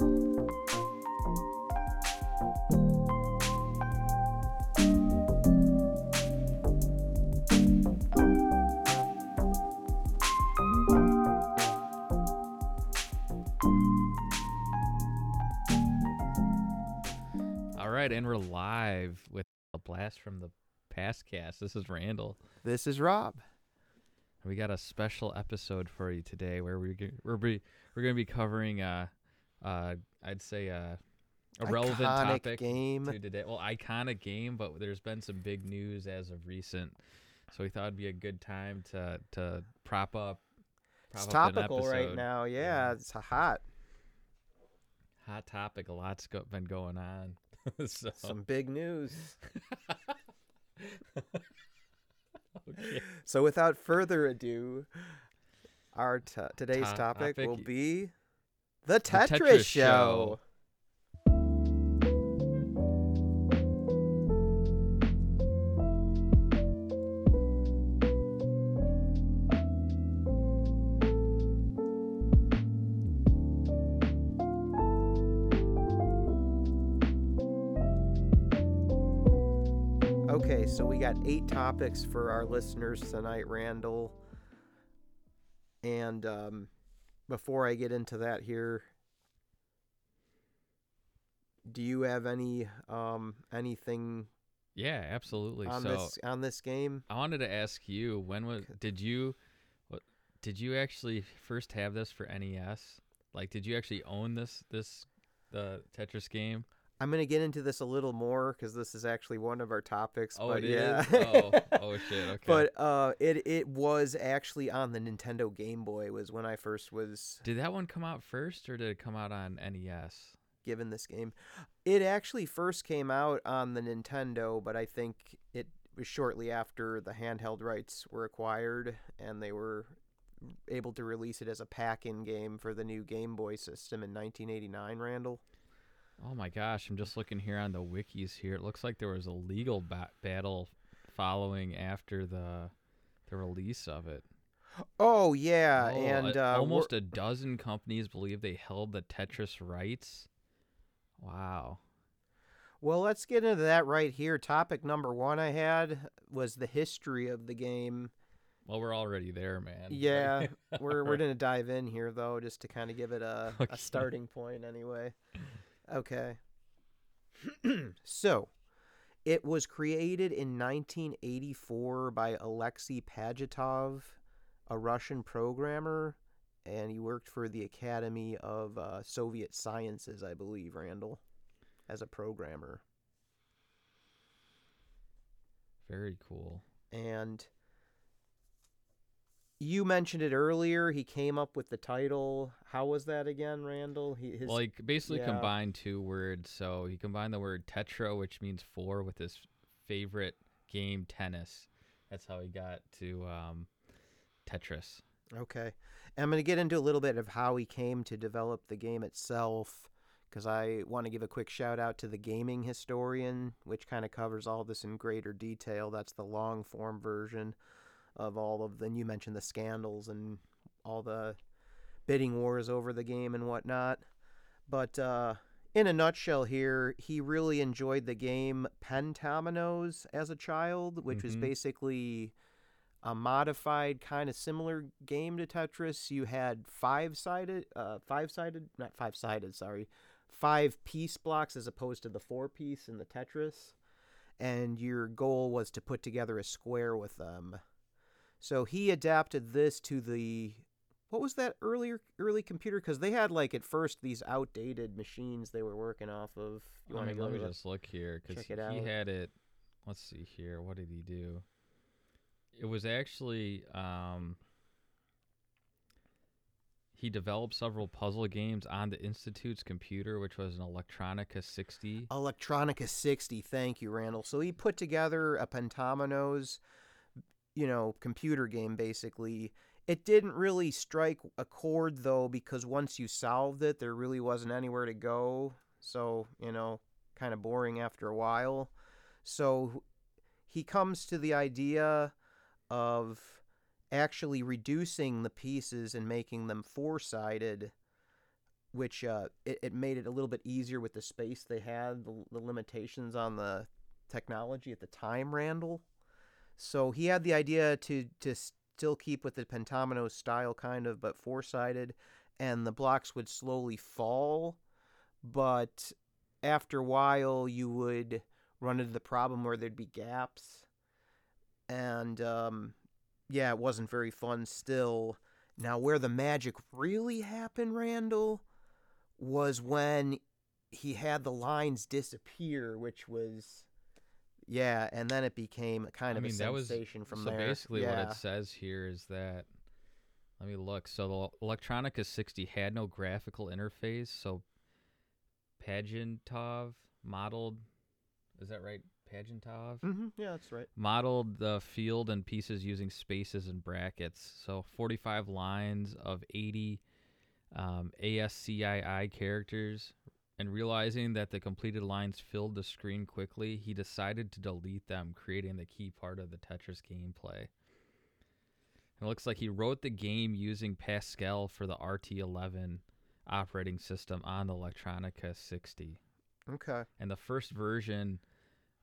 All right, and we're live with a blast from the past cast. This is Randall. This is Rob. We got a special episode for you today where we're we're be, we're going to be covering uh uh I'd say uh, a relevant Iconic topic game. to today. Well, iconic game, but there's been some big news as of recent. So we thought it'd be a good time to to prop up It's prop up an topical right now. Yeah, it's hot. Hot topic, a lot's go- been going on. so Some big news. okay. So without further ado, our t- today's To- topic, will be the Tetris, Tetris show. Show. Okay, so we got eight topics for our listeners tonight, Randall. And um, before I get into that here, do you have any um, anything Yeah, absolutely. on so this on this game? I wanted to ask you when was did you what did you actually first have this for NES? Like did you actually own this this the Tetris game? I'm gonna get into this a little more because this is actually one of our topics. Oh, but it is. yeah. Oh, oh shit. Okay. But uh, it it was actually on the Nintendo Game Boy. Was when I first was did that one come out first or did it come out on NES? given this game. It actually first came out on the Nintendo, but I think it was shortly after the handheld rights were acquired, and they were able to release it as a pack-in game for the new Game Boy system in 1989. Randall. Oh my gosh, I'm just looking here on the wikis here. It looks like there was a legal ba- battle following after the the release of it. Oh yeah, Oh, and uh, almost a dozen companies believe they held the Tetris rights. Wow. Well, let's get into that right here. Topic number one I had was the history of the game. Well, we're already there, man. Yeah, we're we're gonna dive in here though, just to kind of give it a, Okay. a starting point anyway. Okay. so, it was created in 1984 by Alexei Pajitov, a Russian programmer, and he worked for the Academy of uh, Soviet Sciences, I believe, Randall, as a programmer. Very cool. and you mentioned it earlier. He came up with the title. How was that again, Randall? He his well, basically yeah. combined two words. So he combined the word tetra, which means four, with his favorite game, tennis. That's how he got to um, Tetris. okay. And I'm going to get into a little bit of how he came to develop the game itself because I want to give a quick shout out to the gaming historian, which kind of covers all this in greater detail. That's the long form version of all of the. You mentioned the scandals and all the bidding wars over the game and whatnot. But uh, in a nutshell, here, he really enjoyed the game Pentominoes as a child, which was Mhm. basically a modified kind of similar game to Tetris. You had five sided, uh, five sided, not five sided, sorry, five piece blocks as opposed to the four piece in the Tetris. And your goal was to put together a square with them. So he adapted this to the what was that earlier early computer? Because they had like at first these outdated machines they were working off of. You want to go let me just look here because he out. had it. Let's see here. What did he do? It was actually um, he developed several puzzle games on the institute's computer, which was an Elektronika 60. Elektronika 60. Thank you, Randall. So he put together a Pentominoes, you know, computer game basically. It didn't really strike a chord though because once you solved it, there really wasn't anywhere to go. So, you know, kind of boring after a while. So he comes to the idea of actually reducing the pieces and making them four-sided which uh, it, it made it a little bit easier with the space they had, the, the limitations on the technology at the time, Randall. So he had the idea to to still keep with the pentomino style, kind of, but four sided, and the blocks would slowly fall. But after a while, you would run into the problem where there'd be gaps, and um, yeah, it wasn't very fun still. Now, where the magic really happened, Randall, was when he had the lines disappear, which was yeah, and then it became kind I of mean, a that was sensation from so there. basically yeah. what it says here is that let me look. So the Elektronika 60 had no graphical interface, so Pagintov modeled is that right? Pagintov hmm Yeah, that's right. modeled the field and pieces using spaces and brackets. So 45 lines of 80 um, ASCII characters. And realizing that the completed lines filled the screen quickly, he decided to delete them, creating the key part of the Tetris gameplay. It looks like he wrote the game using Pascal for the RT11 operating system on the Elektronika 60 Okay. and the first version,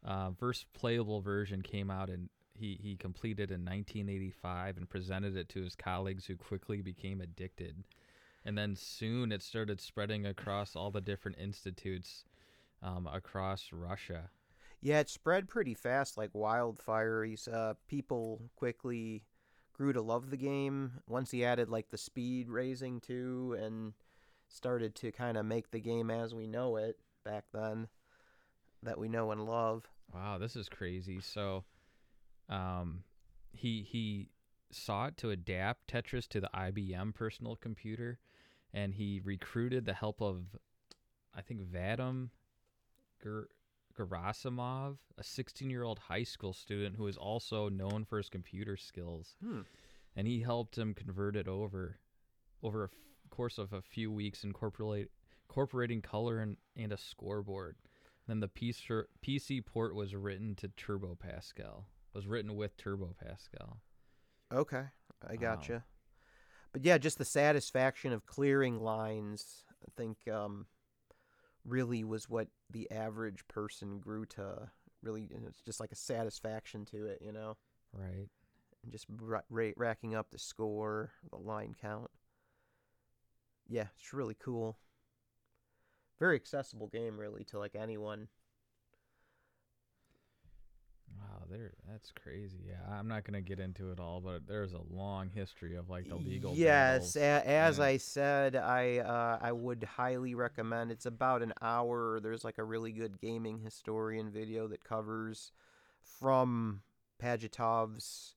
uh, first playable version came out and he he completed in 1985 and presented it to his colleagues who quickly became addicted, and then soon it started spreading across all the different institutes um, across Russia. Yeah, it spread pretty fast like wildfire. He's, uh, people quickly grew to love the game once he added like the speed raising too and started to kind of make the game as we know it back then that we know and love. Wow, this is crazy. So, um, he he sought to adapt Tetris to the IBM personal computer, and he recruited the help of, I think Vadim Ger- Gerasimov, a 16-year-old high school student who is also known for his computer skills, Hmm. and he helped him convert it over, over a f- course of a few weeks, incorporate incorporating color and, and a scoreboard. Then the PC, PC port was written to Turbo Pascal. Was written with Turbo Pascal. Okay, I gotcha. But yeah, just the satisfaction of clearing lines, I think, um, really was what the average person grew to. Really, and it's just like a satisfaction to it, you know, Right. and just ra- ra- racking up the score, the line count. Yeah, it's really cool. Very accessible game, really, to like anyone. Wow, there that's crazy. Yeah, I'm not gonna get into it all, but there's a long history of like the legal. yes a- as and- i said i uh, i would highly recommend it's about an hour there's like a really good gaming historian video that covers from pagetov's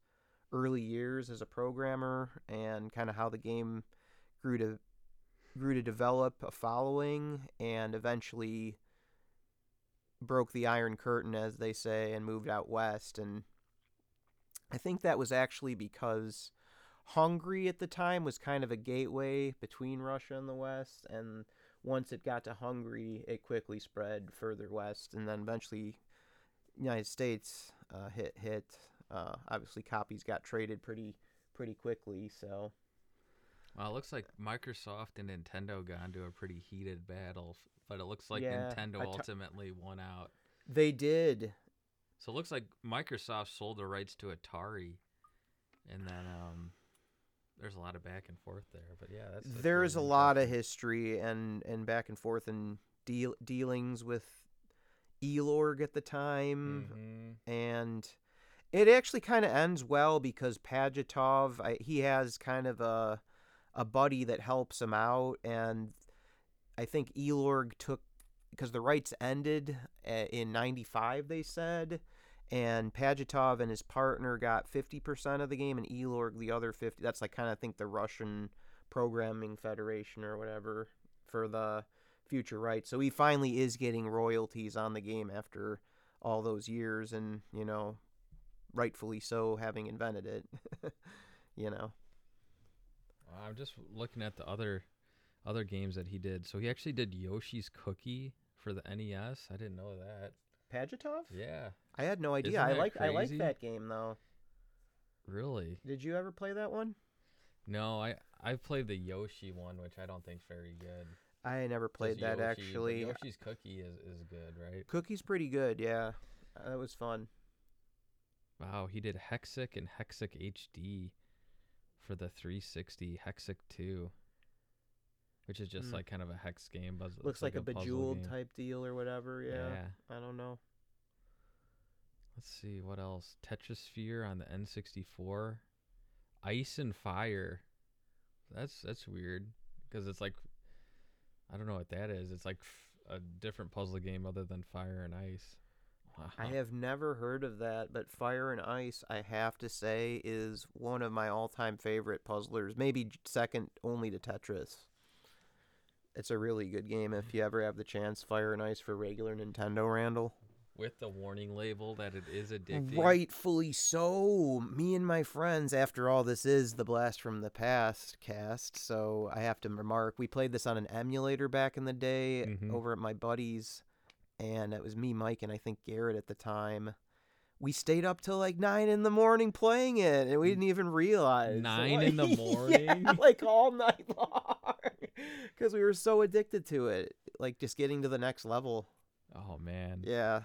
early years as a programmer and kind of how the game grew to grew to develop a following and eventually broke the iron curtain as they say and moved out west and i think that was actually because Hungary at the time was kind of a gateway between Russia and the West, and once it got to Hungary, it quickly spread further west, and then eventually, United States uh, hit hit. Uh, obviously, copies got traded pretty pretty quickly, so Well, it looks like Microsoft and Nintendo got into a pretty heated battle, but it looks like Yeah, Nintendo ta- ultimately won out. they did. So it looks like Microsoft sold the rights to Atari, and then um, there's a lot of back and forth there. But yeah, that's, that's There's a lot of history and and back and forth and deal dealings with Elorg at the time. Mhm. and it actually kind of ends well because Pagetov I, he has kind of a a buddy that helps him out, and I think Elorg took because the rights ended uh, in '95. They said. And Pagetov and his partner got 50% of the game, and Elorg the other 50. That's like kind of think the Russian Programming Federation or whatever for the future rights. So he finally is getting royalties on the game after all those years and you know rightfully so having invented it you know I'm just looking at the other other games that he did. So he actually did Yoshi's Cookie for the NES. I didn't know that. Pagetov Yeah, i had no idea i like i like that game though really? did you ever play that one No, I I played the Yoshi one, which I don't think's very good. I never played that Yoshi, actually. Yoshi's Cookie is, is good, right? Cookie's pretty good, yeah. That was fun. Wow, he did Hexic and Hexic HD for the 360 Hexic 2, which is just Hmm. like kind of a hex game, but Looks like, a, puzzle bejeweled type deal or whatever. Yeah. Yeah. I don't know. Let's see what else. Tetrisphere on the N64, Ice and Fire. That's that's weird because it's like I don't know what that is. It's like f- a different puzzle game other than Fire and Ice. Wow. I have never heard of that, but Fire and Ice, I have to say, is one of my all-time favorite puzzlers. Maybe second only to Tetris. It's a really good game if you ever have the chance. Fire and Ice for regular Nintendo, Randall. with the warning label that it is addicting. Rightfully so. Me and my friends, after all, this is the Blast from the Past cast, so I have to remark we played this on an emulator back in the day Mhm. over at my buddy's, and it was me, Mike, and I think Garrett at the time. We stayed up till like nine in the morning playing it, and we didn't even realize. Nine in the morning? yeah, like all night long, because we were so addicted to it. Like just getting to the next level. Oh man, Yeah,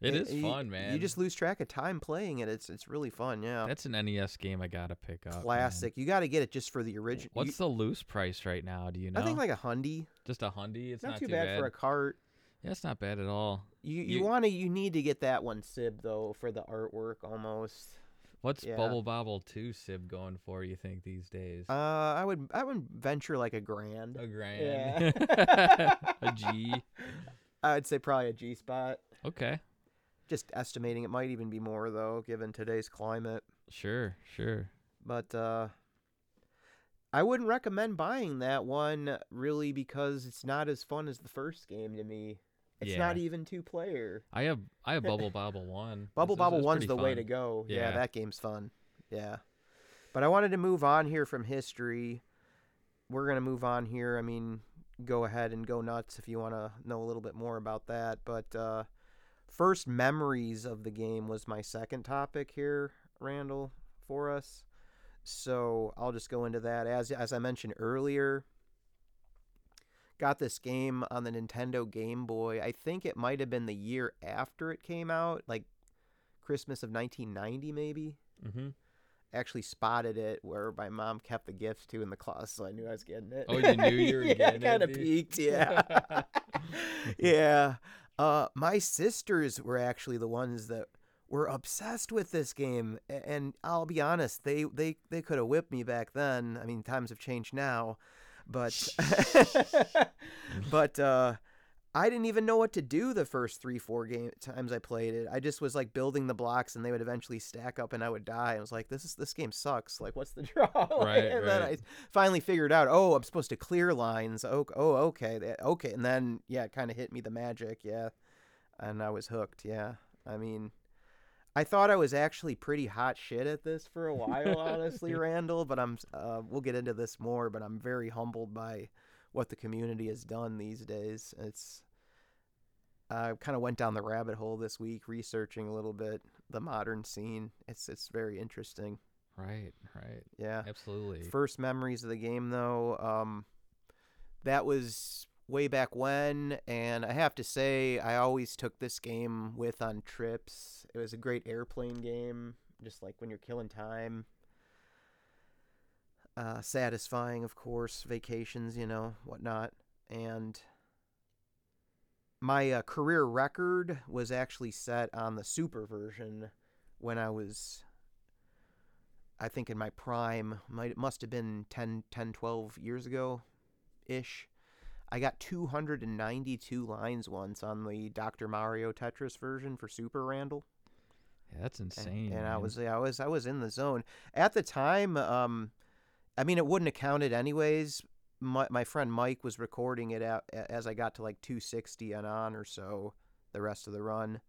it and is you- fun, man. You just lose track of time playing it. It's it's really fun. Yeah, that's an NES game I gotta pick up. man. classic. You got to get it just for the original. What's the loose price right now? Do you know? I think like a hundy. just a hundy. It's not, not, too bad, for a cart. It's not bad at all. You you, You- want to you need to get that one sib though for the artwork almost. What's Yeah. Bubble Bobble Two Sib going for? You think these days? Uh, I would I would venture like a grand. a grand, Yeah. a G. I'd say probably a G spot. Okay, Just estimating it might even be more though, given today's climate. sure, sure. But uh, I wouldn't recommend buying that one really because it's not as fun as the first game to me. It's not even two player. I have I have Bubble Bobble One. Bubble It's- Bobble it's One's the way to go. Yeah. Yeah. that game's fun. Yeah. But I wanted to move on here from history. We're gonna move on here. I mean, go ahead and go nuts if you want to know a little bit more about that. But uh, first memories of the game was my second topic here, Randall, for us. So I'll just go into that. As as I mentioned earlier, got this game on the Nintendo Game Boy. I think it might have been the year after it came out, like Christmas of 1990, maybe. Mm-hmm. Actually spotted it where my mom kept the gifts too in the closet, so I knew I was getting it. Oh, you knew you were yeah, getting it, kind of peaked, yeah, yeah. Uh, my sisters were actually the ones that were obsessed with this game, and I'll be honest, they they they could have whipped me back then. I mean, times have changed now, but but uh, I didn't even know what to do the first three four game times I played it. I just was like building the blocks, and they would eventually stack up, and I would die. I was like, this is this game sucks. Like, what's the draw? Right, and then I finally figured out, oh, I'm supposed to clear lines. Oh, oh okay, okay. And then yeah, it kind of hit me the magic. Yeah, and I was hooked. Yeah, I mean. I thought I was actually pretty hot shit at this for a while, honestly, Randall. But I'm, uh, we'll get into this more. But I'm very humbled by what the community has done these days. It's, I kind of went down the rabbit hole this week, researching a little bit the modern scene. It's, it's very interesting. Right, right. Yeah. Absolutely. First memories of the game, though, um, that was way back when, and I have to say, I always took this game with on trips. It was a great airplane game, just like when you're killing time. Uh, satisfying, of course, vacations, you know, whatnot. And my uh, career record was actually set on the super version when I was I think in my prime, might it must have been 10, 10 12 years ago ish. I got 292 lines once on the Dr. Mario Tetris version for Super Randall. yeah, that's insane. And, I was I was I was in the zone. At the time, um I mean it wouldn't have counted anyways. My my friend Mike was recording it out as I got to like 260 and on or so the rest of the run.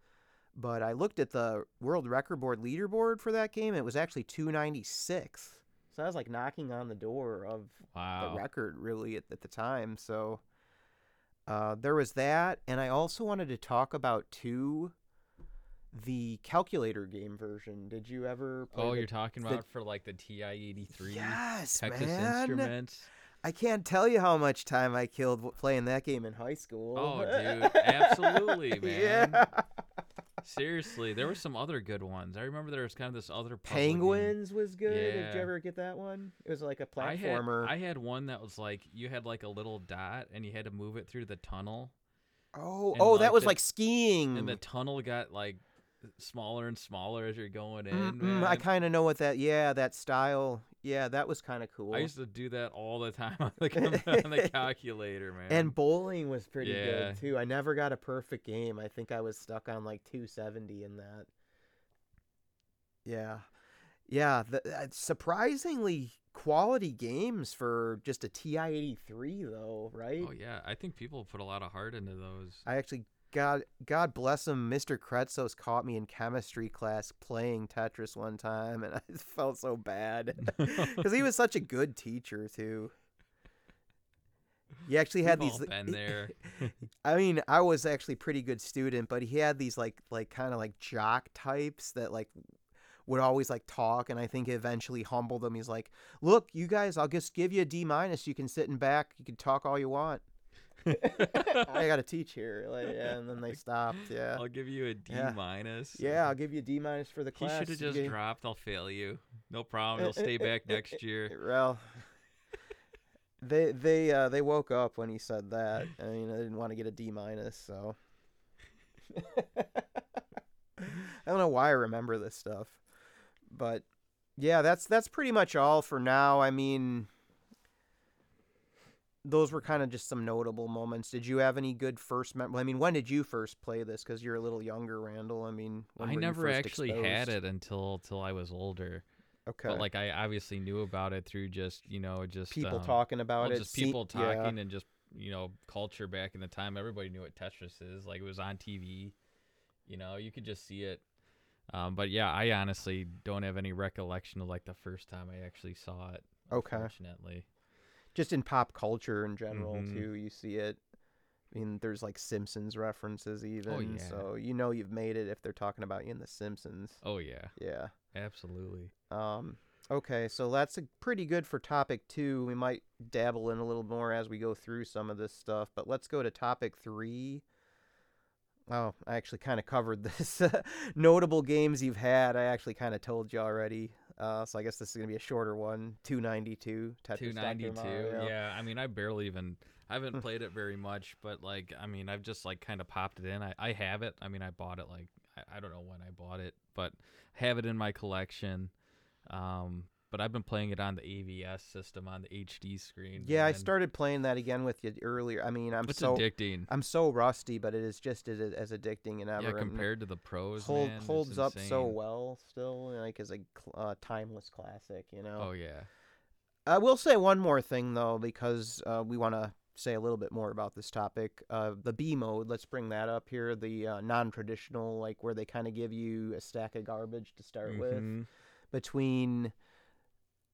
But I looked at the world record board leaderboard for that game. And it was actually 296. So I was like knocking on the door of wow. the record really at, at the time. So uh, there was that, and I also wanted to talk about two the calculator game version. Did you ever? Play Oh, the- you're talking the- about for like the TI-83 Yes, Texas man. Instruments. I can't tell you how much time I killed playing that game in high school. Oh, dude, absolutely, man. Yeah. Seriously, there were some other good ones. I remember there was kind of this other puzzle game. Penguins was good. Did you ever get that one? It was like a had, platformer. I had one that was like you had like a little dot and you had to move it through the tunnel, oh, and, oh, like, that was the- like skiing. and the tunnel got like smaller and smaller as you're going in. Mm, mm, man. I kind of know what that. Yeah, that style. Yeah, that was kind of cool. I used to do that all the time on the, on the calculator, man. and bowling was pretty Yeah. good too. I never got a perfect game. I think I was stuck on like 270 in that. Yeah. Yeah, the, uh, surprisingly quality games for just a TI-83 though, right? oh yeah, I think people put a lot of heart into those. I actually God God bless him, Mr. Kretzos caught me in chemistry class playing Tetris one time and I felt so bad cuz he was such a good teacher too. He actually had We've these all been there. I mean, I was actually a pretty good student, but he had these like like kind of like jock types that like would always like talk and I think eventually humbled them. He's like, "Look, you guys, I'll just give you a D minus. You can sit in back. You can talk all you want." I got to teach here. Like, yeah, and then they stopped. Yeah. I'll give you a D Yeah. minus. Yeah, I'll give you a D minus for the class. He should have just get- dropped. I'll fail you. No problem. You'll stay back next year. Well, they they uh, they woke up when he said that. I mean, I didn't want to get a D minus, so I don't know why I remember this stuff, but yeah, that's that's pretty much all for now. I mean, those were kind of just some notable moments. Did you have any good first mem- I mean, when did you first play this? Because you're a little younger, Randall. I mean, I never actually had it until till I was older. Okay. But like I obviously knew about it through just you know just people um, talking about well, it. just see- people yeah. talking and just you know culture back in the time. Everybody knew what Tetris is. Like it was on TV. You know, you could just see it. Um, but yeah, I honestly don't have any recollection of like the first time I actually saw it. Okay. Unfortunately. Just in pop culture in general Mhm. too you see it i mean there's like simpsons references even Oh, yeah. so you know you've made it if they're talking about you in the simpsons Oh yeah, yeah absolutely. um okay so that's a pretty good for topic two we might dabble in a little more as we go through some of this stuff but let's go to topic three Oh, I actually kind of covered this. Notable games you've had. I actually kind of told you already. Uh, so I guess this is gonna be a shorter one. Two ninety two. Two ninety two. Yeah, I mean, I barely even. I haven't played it very much, but like, I mean, I've just like kind of popped it in. I, I have it. I mean, I bought it like I, I don't know when I bought it, but have it in my collection. Um, but I've been playing it on the AVS system on the HD screen. Yeah, I started playing that again with you earlier. I mean, I'm It's so addicting. I'm so rusty, but it is just as, as addicting and ever. Yeah, compared to the pros, hold, man, holds up so well still, like as a uh, timeless classic. You know. Oh yeah. I will say one more thing though, because uh, we want to say a little bit more about this topic. Uh, the B mode. Let's bring that up here. The uh, non-traditional, like where they kind of give you a stack of garbage to start with, Mhm. between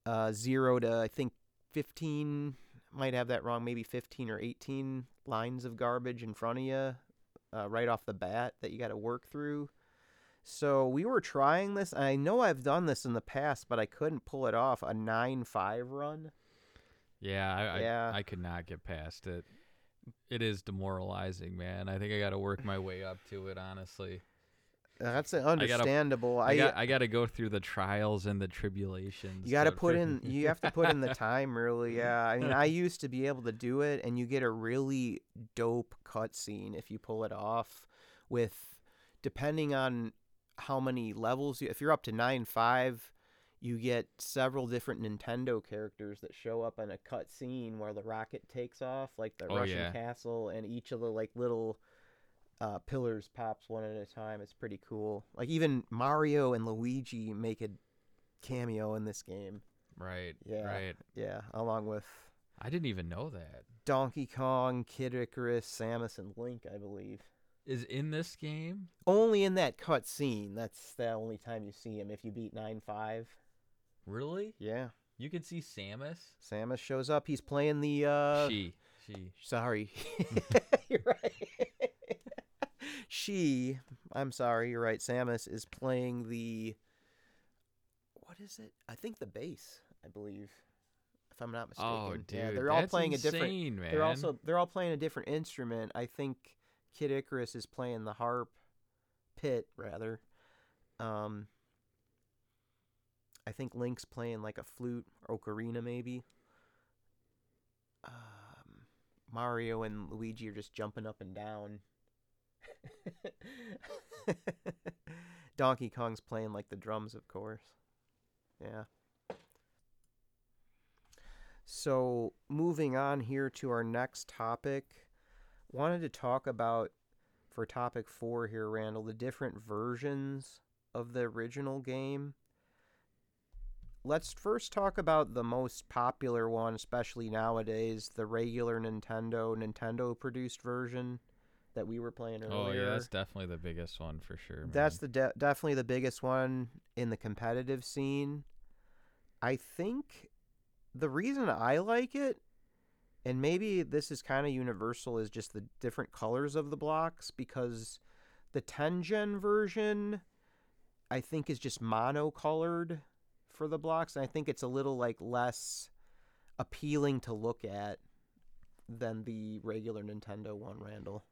uh, zero to I think fifteen. Might have that wrong. Maybe fifteen or eighteen lines of garbage in front of you, uh, right off the bat that you got to work through. So we were trying this. I know I've done this in the past, but I couldn't pull it off. A nine five run. Yeah, I, Yeah. I I could not get past it. It is demoralizing, man. I think I got to work my way up to it. Honestly, That's gotta- understandable. I, I, got I got to go through the trials and the tribulations. you got to to- put in. You have to put in the time, really. Yeah. I mean, I used to be able to do it, and you get a really dope cutscene if you pull it off. With depending on how many levels you, if you're up to nine five, you get several different Nintendo characters that show up in a cutscene where the rocket takes off, like the Oh, Russian yeah. castle, and each of the like little uh, pillars pops one at a time. It's pretty cool. Like even Mario and Luigi make a cameo in this game. Right. Yeah. Right. Yeah, along with I didn't even know that. Donkey Kong, Kid Icarus, Samus, and Link, I believe. Is in this game? Only in that cut scene. That's the only time you see him. If you beat nine five, Really? yeah, You can see Samus. Samus shows up. He's playing the. uh she. She. Sorry, you're right. She, I'm sorry, you're right. Samus is playing the what is it? I think the bass, I believe. If I'm not mistaken. Oh, dude, yeah, they're all playing insane, a different man. they're also they're all playing a different instrument. I think Kid Icarus is playing the harp, Pit rather. Um, I think Link's playing like a flute or ocarina maybe. Um, Mario and Luigi are just jumping up and down. Donkey Kong's playing like the drums, of course. Yeah. So, moving on here to our next topic, wanted to talk about for topic 4 here, Randall, the different versions of the original game. Let's first talk about the most popular one, especially nowadays, the regular Nintendo Nintendo produced version that we were playing earlier. Oh yeah, that's definitely the biggest one for sure. That's the de- definitely the biggest one in the competitive scene. I think the reason I like it, and maybe this is kind of universal, is just the different colors of the blocks because the Tengen version, I think, is just monocolored for the blocks, and I think it's a little like less appealing to look at than the regular Nintendo one. Randall,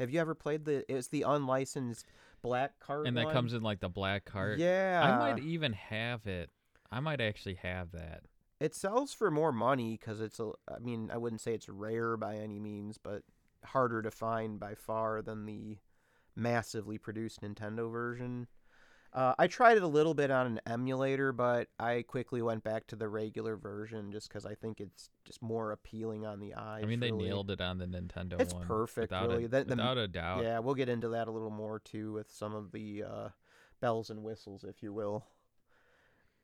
have you ever played the? It's the unlicensed black card, and that one? comes in like the black cart. Yeah, I might even have it. I might actually have that. It sells for more money because it's a. I mean, I wouldn't say it's rare by any means, but harder to find by far than the massively produced Nintendo version. Uh, I tried it a little bit on an emulator, but I quickly went back to the regular version just because I think it's just more appealing on the eye. I mean, they really. nailed it on the Nintendo It's one. perfect, without really. A, The- the- without a doubt. Yeah, we'll get into that a little more too with some of the uh, bells and whistles, if you will.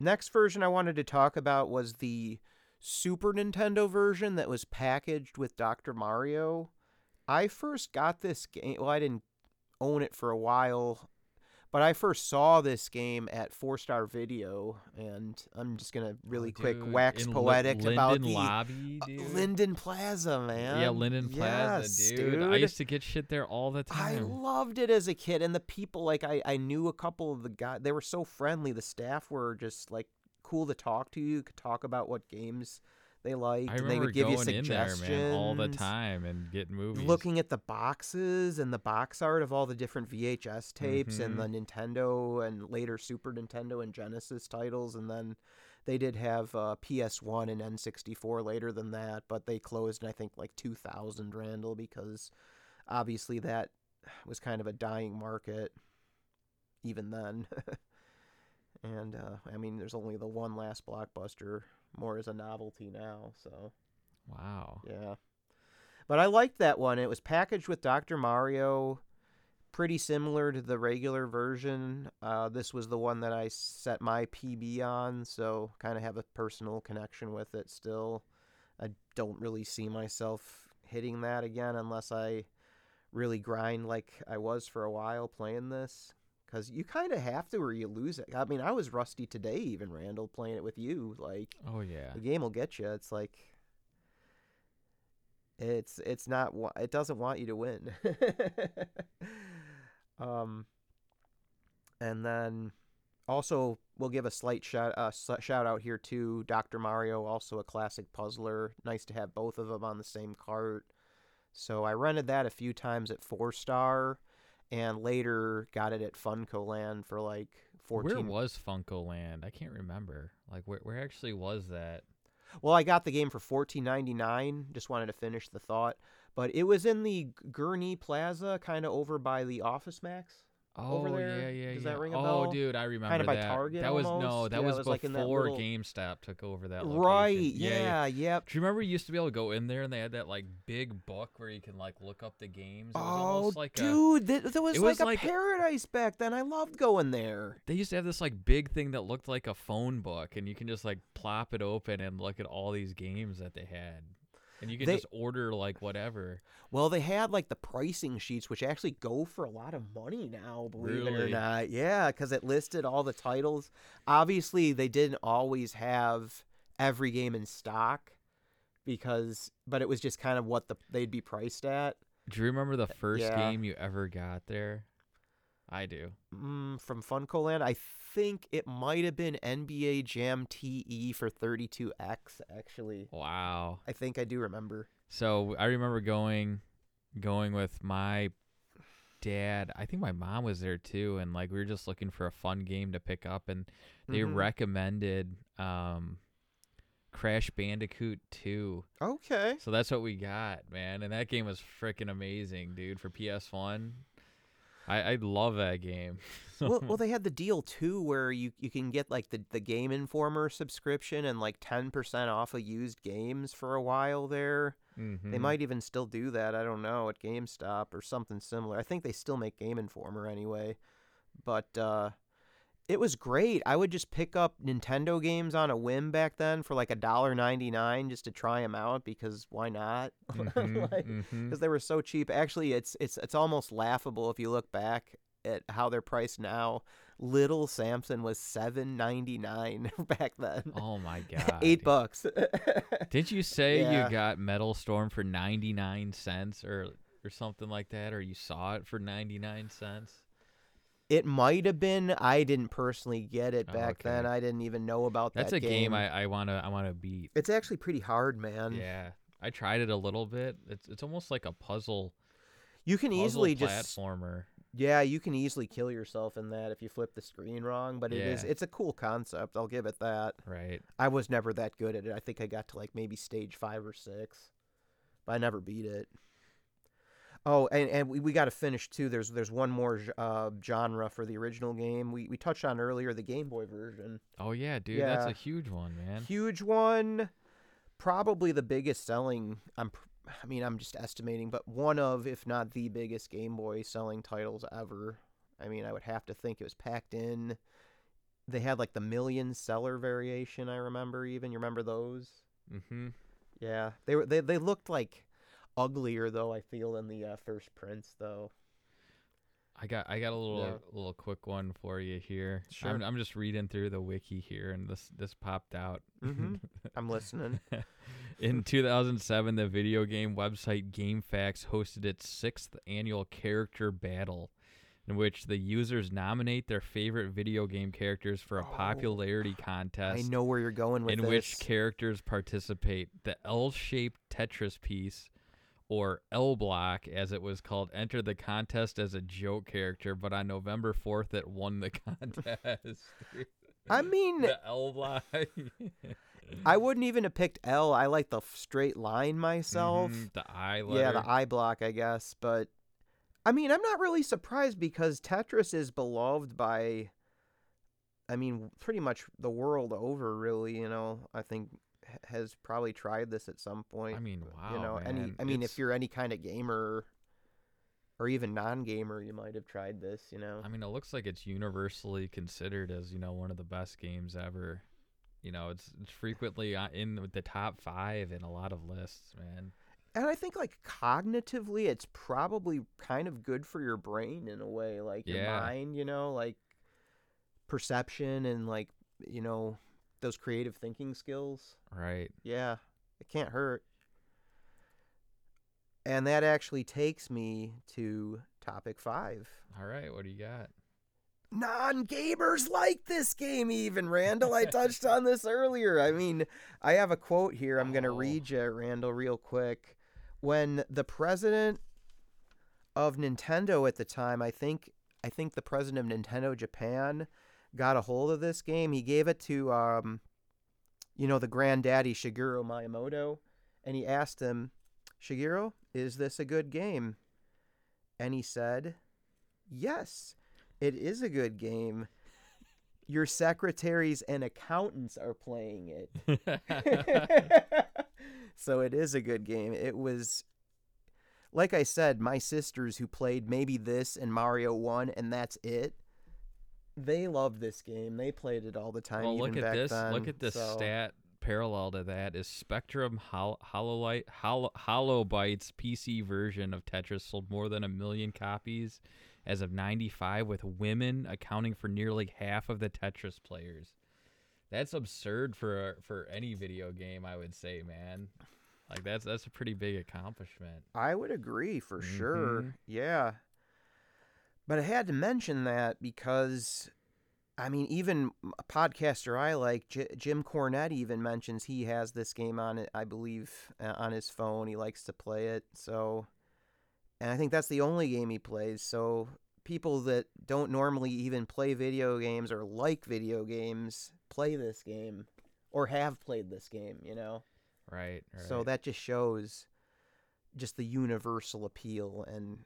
Next version I wanted to talk about was the Super Nintendo version that was packaged with Dr. Mario. I first got this game, well, I didn't own it for a while, but I first saw this game at Four Star Video, and I'm just going to really Oh, quick wax poetic about the Lobby, uh, dude. Linden Plaza, man. yeah, Linden Plaza, Yes, dude. I used to get shit there all the time. I loved it as a kid, and the people like I I knew a couple of the guys. They were so friendly. The staff were just like cool to talk to. You could talk about what games they liked, I and they would give you in there, suggestions. man, all the time and get movies. Looking at the boxes and the box art of all the different VHS tapes and Mm-hmm. the Nintendo and later Super Nintendo and Genesis titles, and then they did have uh, PS1 and N64 later than that, but they closed in I think like 2000 Randall because obviously that was kind of a dying market even then. and uh, I mean, there's only the one last blockbuster, more as a novelty now, so. wow. Yeah. But I liked that one. It was packaged with Dr. Mario, pretty similar to the regular version. Uh, this was the one that I set my PB on, so kind of have a personal connection with it still. I don't really see myself hitting that again unless I really grind like I was for a while playing this. Because you kind of have to or you lose it. I mean, I was rusty today, even, Randall, playing it with you. Like, Oh yeah. the game will get you. It's like it's it's not it doesn't want you to win. um, and then also we'll give a slight shout uh, shout out here to Dr. Mario, also a classic puzzler. Nice to have both of them on the same cart. So I rented that a few times at Four Star, and later got it at FuncoLand for like fourteen. Where was FuncoLand? I can't remember. Like where where actually was that? Well, I got the game for fourteen ninety nine. Just wanted to finish the thought, but it was in the Gurney Plaza, kind of over by the Office Max. Oh over there? yeah, yeah, Does yeah. that ring a oh, dude, I remember by that. Target That was no, that Yeah, was, was like before little- GameStop took over that location. Right? yeah, Yeah. Yep. Do you remember you used to be able to go in there and they had that like big book where you can like look up the games? It was Oh, almost like dude, that, that was it like was a like- paradise back then. I loved going there. they used to have this like big thing that looked like a phone book and you can just like plop it open and look at all these games that they had. And you can just order like whatever. Well, they had like the pricing sheets, which actually go for a lot of money now, believe it or not. Yeah, because it listed all the titles. Obviously, they didn't always have every game in stock, because but it was just kind of what the they'd be priced at. Do you remember the first yeah. game you ever got there? I do. Mm, from FuncoLand, I think it might have been NBA Jam TE for 32X, actually. Wow. I think I do remember. So I remember going going with my dad. I think my mom was there too and like we were just looking for a fun game to pick up and they Mhm. recommended um Crash Bandicoot 2. Okay. So that's what we got, man. And that game was freaking amazing, dude, for PS1. I I love that game. well, well, they had the deal too, where you, you can get like the, the Game Informer subscription and like ten percent off of used games for a while there. They Mhm. might even still do that. I don't know at GameStop or something similar. I think they still make Game Informer anyway. But uh, it was great. I would just pick up Nintendo games on a whim back then for like a dollar ninety nine just to try them out because why not? Mhm, Like, mhm. because they were so cheap. Actually, it's it's it's almost laughable if you look back at how they're priced now. Little Samson was seven ninety nine back then. Oh my god. Eight bucks. Did you say Yeah. you got Metal Storm for 99 cents or or something like that or you saw it for 99 cents? It might have been. I didn't personally get it Oh, back then. I didn't even know about That's that That's a game, I I want to I want to beat. It's actually pretty hard, man. Yeah. I tried it a little bit. It's it's almost like a puzzle You can puzzle easily just platformer. yeah, you can easily kill yourself in that if you flip the screen wrong. But it is Yeah. it's a cool concept. I'll give it that. Right. I was never that good at it. I think I got to like maybe stage five or six, but I never beat it. Oh, and, and we, we got to finish too. There's there's one more uh, genre for the original game. We we touched on earlier the Game Boy version. Oh yeah, dude, that's a huge one, man. Huge one, probably the biggest selling. I'm I mean I'm just estimating, but one of if not the biggest Game Boy selling titles ever. I mean I would have to think it was packed in. They had like the million seller variation. I remember even. You remember those? Mm Mhm. Yeah, they were they they looked like uglier though. I feel than the uh, first Prince though. I got I got a little Yeah. little quick one for you here. Sure. I'm I'm just reading through the wiki here and this this popped out. Mhm. I'm listening. In 2007, the video game website GameFAQs hosted its sixth annual character battle, in which the users nominate their favorite video game characters for a Oh, popularity contest. I know where you're going with in this. which characters participate. The L-shaped Tetris piece, or L Block as it was called, entered the contest as a joke character, but on November 4th, it won the contest. I mean, the L Block. I wouldn't even have picked L. I like the straight line myself. Mhm, the I letter. Yeah, the I block, I guess. But I mean, I'm not really surprised because Tetris is beloved by, I mean, pretty much the world over. Really, you know, I think has probably tried this at some point. I mean, wow. you know, any. I mean, It's- if you're any kind of gamer, or even non-gamer, you might have tried this. You know. I mean, it looks like it's universally considered as you know one of the best games ever. You know, it's it's frequently uh, in the top five in a lot of lists, man. And I think like cognitively, it's probably kind of good for your brain in a way, like your mind, you know, like perception and like you know those creative thinking skills. Right. Yeah, it can't hurt. And that actually takes me to topic five. All right. What do you got? Non gamers like this game, even Randall. I touched on this earlier. I mean, I have a quote here. I'm going to Oh. read you, Randall, real quick. When the president of Nintendo at the time, I think, I think the president of Nintendo Japan got a hold of this game. He gave it to, um, you know, the granddaddy Shigeru Miyamoto, and he asked him, Shigeru, is this a good game? And he said, Yes, it is a good game. Your secretaries and accountants are playing it. so it is a good game. It was like I said, my sisters who played maybe this and Mario 1 and that's it. They loved this game. They played it all the time. well, even look at back this. Then, look at this so- stat parallel to that is Spectrum Hol- Hololite Hol- HoloByte's PC version of Tetris sold more than a million copies as of 95 with women accounting for nearly half of the Tetris players. That's absurd for for any video game, I would say, man. Like that's that's a pretty big accomplishment. I would agree for sure. Mhm. Yeah. But I had to mention that because, I mean, even a podcaster I like, J- Jim Cornette, even mentions he has this game on it. I believe uh, on his phone. He likes to play it. So, and I think that's the only game he plays. So people that don't normally even play video games or like video games play this game or have played this game. You know. Right. right. So that just shows just the universal appeal and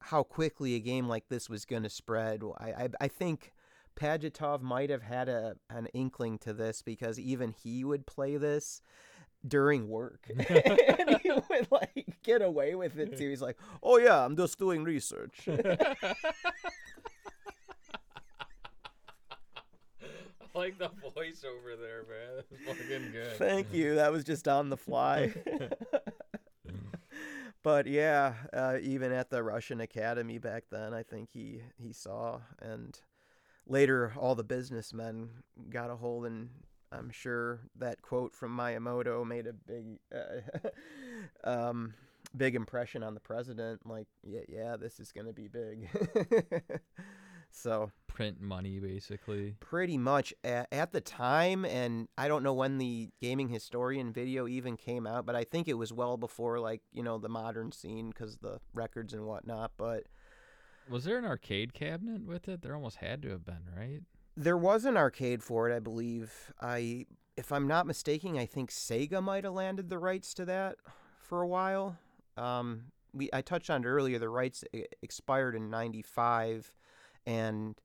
how quickly a game like this was going to spread. I, I I think Pajitnov might have had a an inkling to this because even he would play this during work and he would like get away with it too. He's like, "Oh yeah, I'm just doing research." I like the voice over there, man. That's fucking good. Thank you. That was just on the fly. But yeah, uh, even at the Russian Academy back then, I think he he saw, and later all the businessmen got a hold, and I'm sure that quote from Miyamoto made a big, uh, um, big impression on the president. Like, yeah, yeah, this is gonna be big. so Print money, basically. pretty much at, at the time and i don't know when the gaming historian video even came out but i think it was well before like you know the modern scene because the records and whatnot but Was there an arcade cabinet with it? There almost had to have been, right? there was an arcade for it i believe i if i'm not mistaken i think sega might have landed the rights to that for a while um we i touched on it earlier the rights expired in 95 and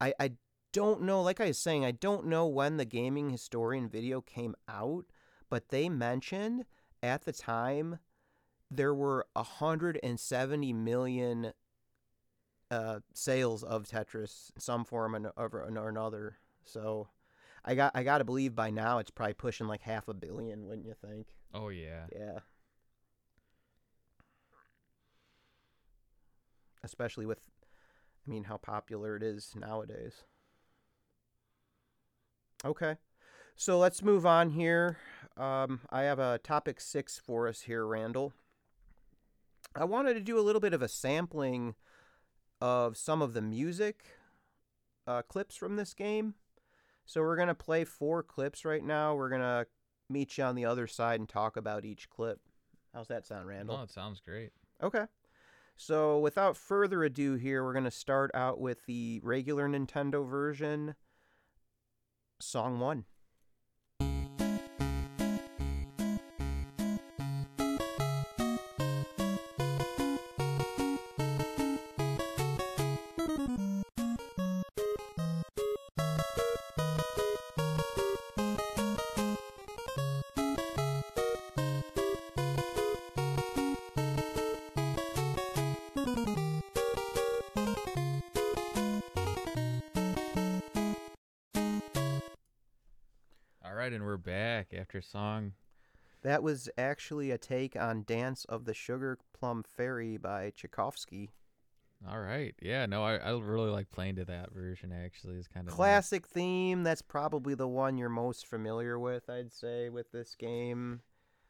i i don't know like i was saying i don't know when the gaming historian video came out but they mentioned at the time there were 170 million uh, sales of Tetris in some form or, or another. So I got I got to believe by now it's probably pushing like half a billion, wouldn't you think? Oh yeah. Yeah. Especially with I mean how popular it is nowadays. Okay. So let's move on here. Um, I have a topic six for us here, Randall. I wanted to do a little bit of a sampling of some of the music uh, clips from this game. So we're going to play four clips right now. We're going to meet you on the other side and talk about each clip. How's that sound, Randall? No, it sounds great. Okay. So without further ado, here we're going to start out with the regular Nintendo version, Song 1. Back after song. That was actually a take on Dance of the Sugar Plum Fairy by Tchaikovsky. All right, yeah, no, I, I really like playing to that version. Actually, it's kind of Classic theme. That's probably the one you're most familiar with, I'd say, with this game.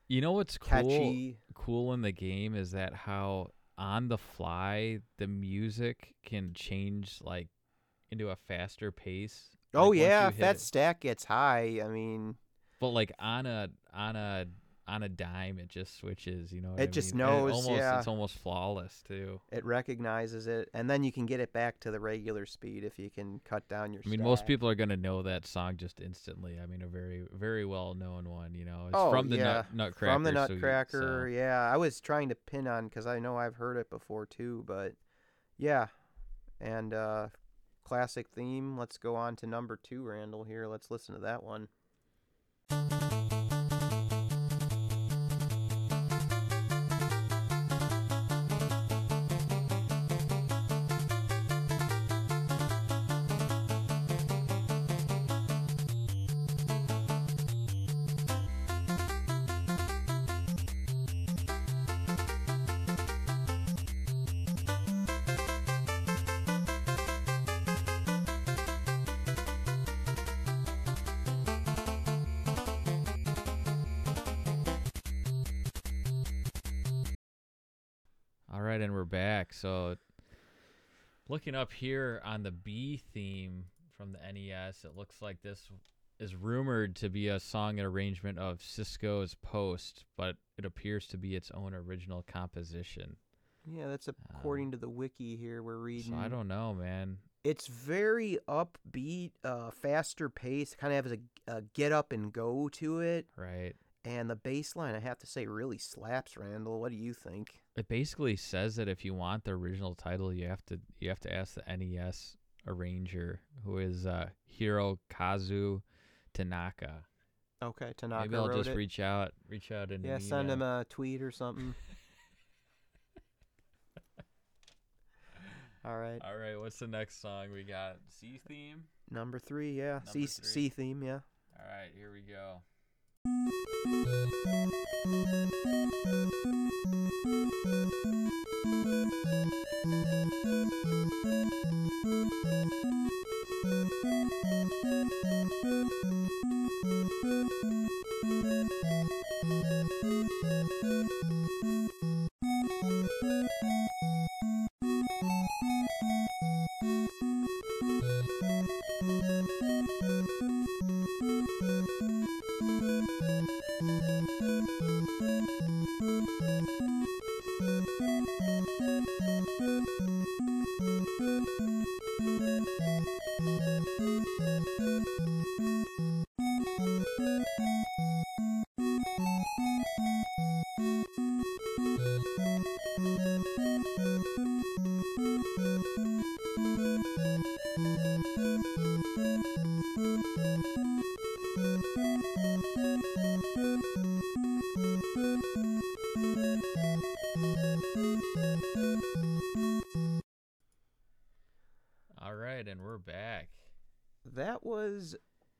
You know what's cool? Catchy. Cool in the game is that how on the fly the music can change like into a faster pace. Oh Like, once yeah, if that it. stack gets high, I mean, but like on a on a on a dime, it just switches. You know, It I just mean? Knows, almost, yeah. it's almost flawless too. it recognizes it, and then you can get it back to the regular speed if you can cut down your. I mean, most people are gonna know that song just instantly. I mean, a very very well known one. You know, it's Oh, from the yeah, nut, Nutcracker. from the so you- Nutcracker. so- Yeah, I was trying to pin on because I know I've heard it before too, but yeah, and uh, classic theme. Let's go on to number two, Randall. Here, let's listen to that one. Looking up here on the B theme from the NES, it looks like this is rumored to be a song and arrangement of Cisco's Post, but it appears to be its own original composition. Yeah, that's according to the wiki here we're reading. So I don't know, man. It's very upbeat, uh, faster pace. Kind of has a, a get up and go to it, Right. And the bass line I have to say really slaps. Randall, what do you think? It basically says that if you want the original title, you have to you have to ask the NES arranger, who is uh, Hirokazu Tanaka. Okay, Tanaka Maybe I'll just it. reach out, reach out in yeah, send him a tweet or something. All right, All right, what's the next song we got? C theme. number three, yeah, C Number C three. theme, yeah. All right, here we go. All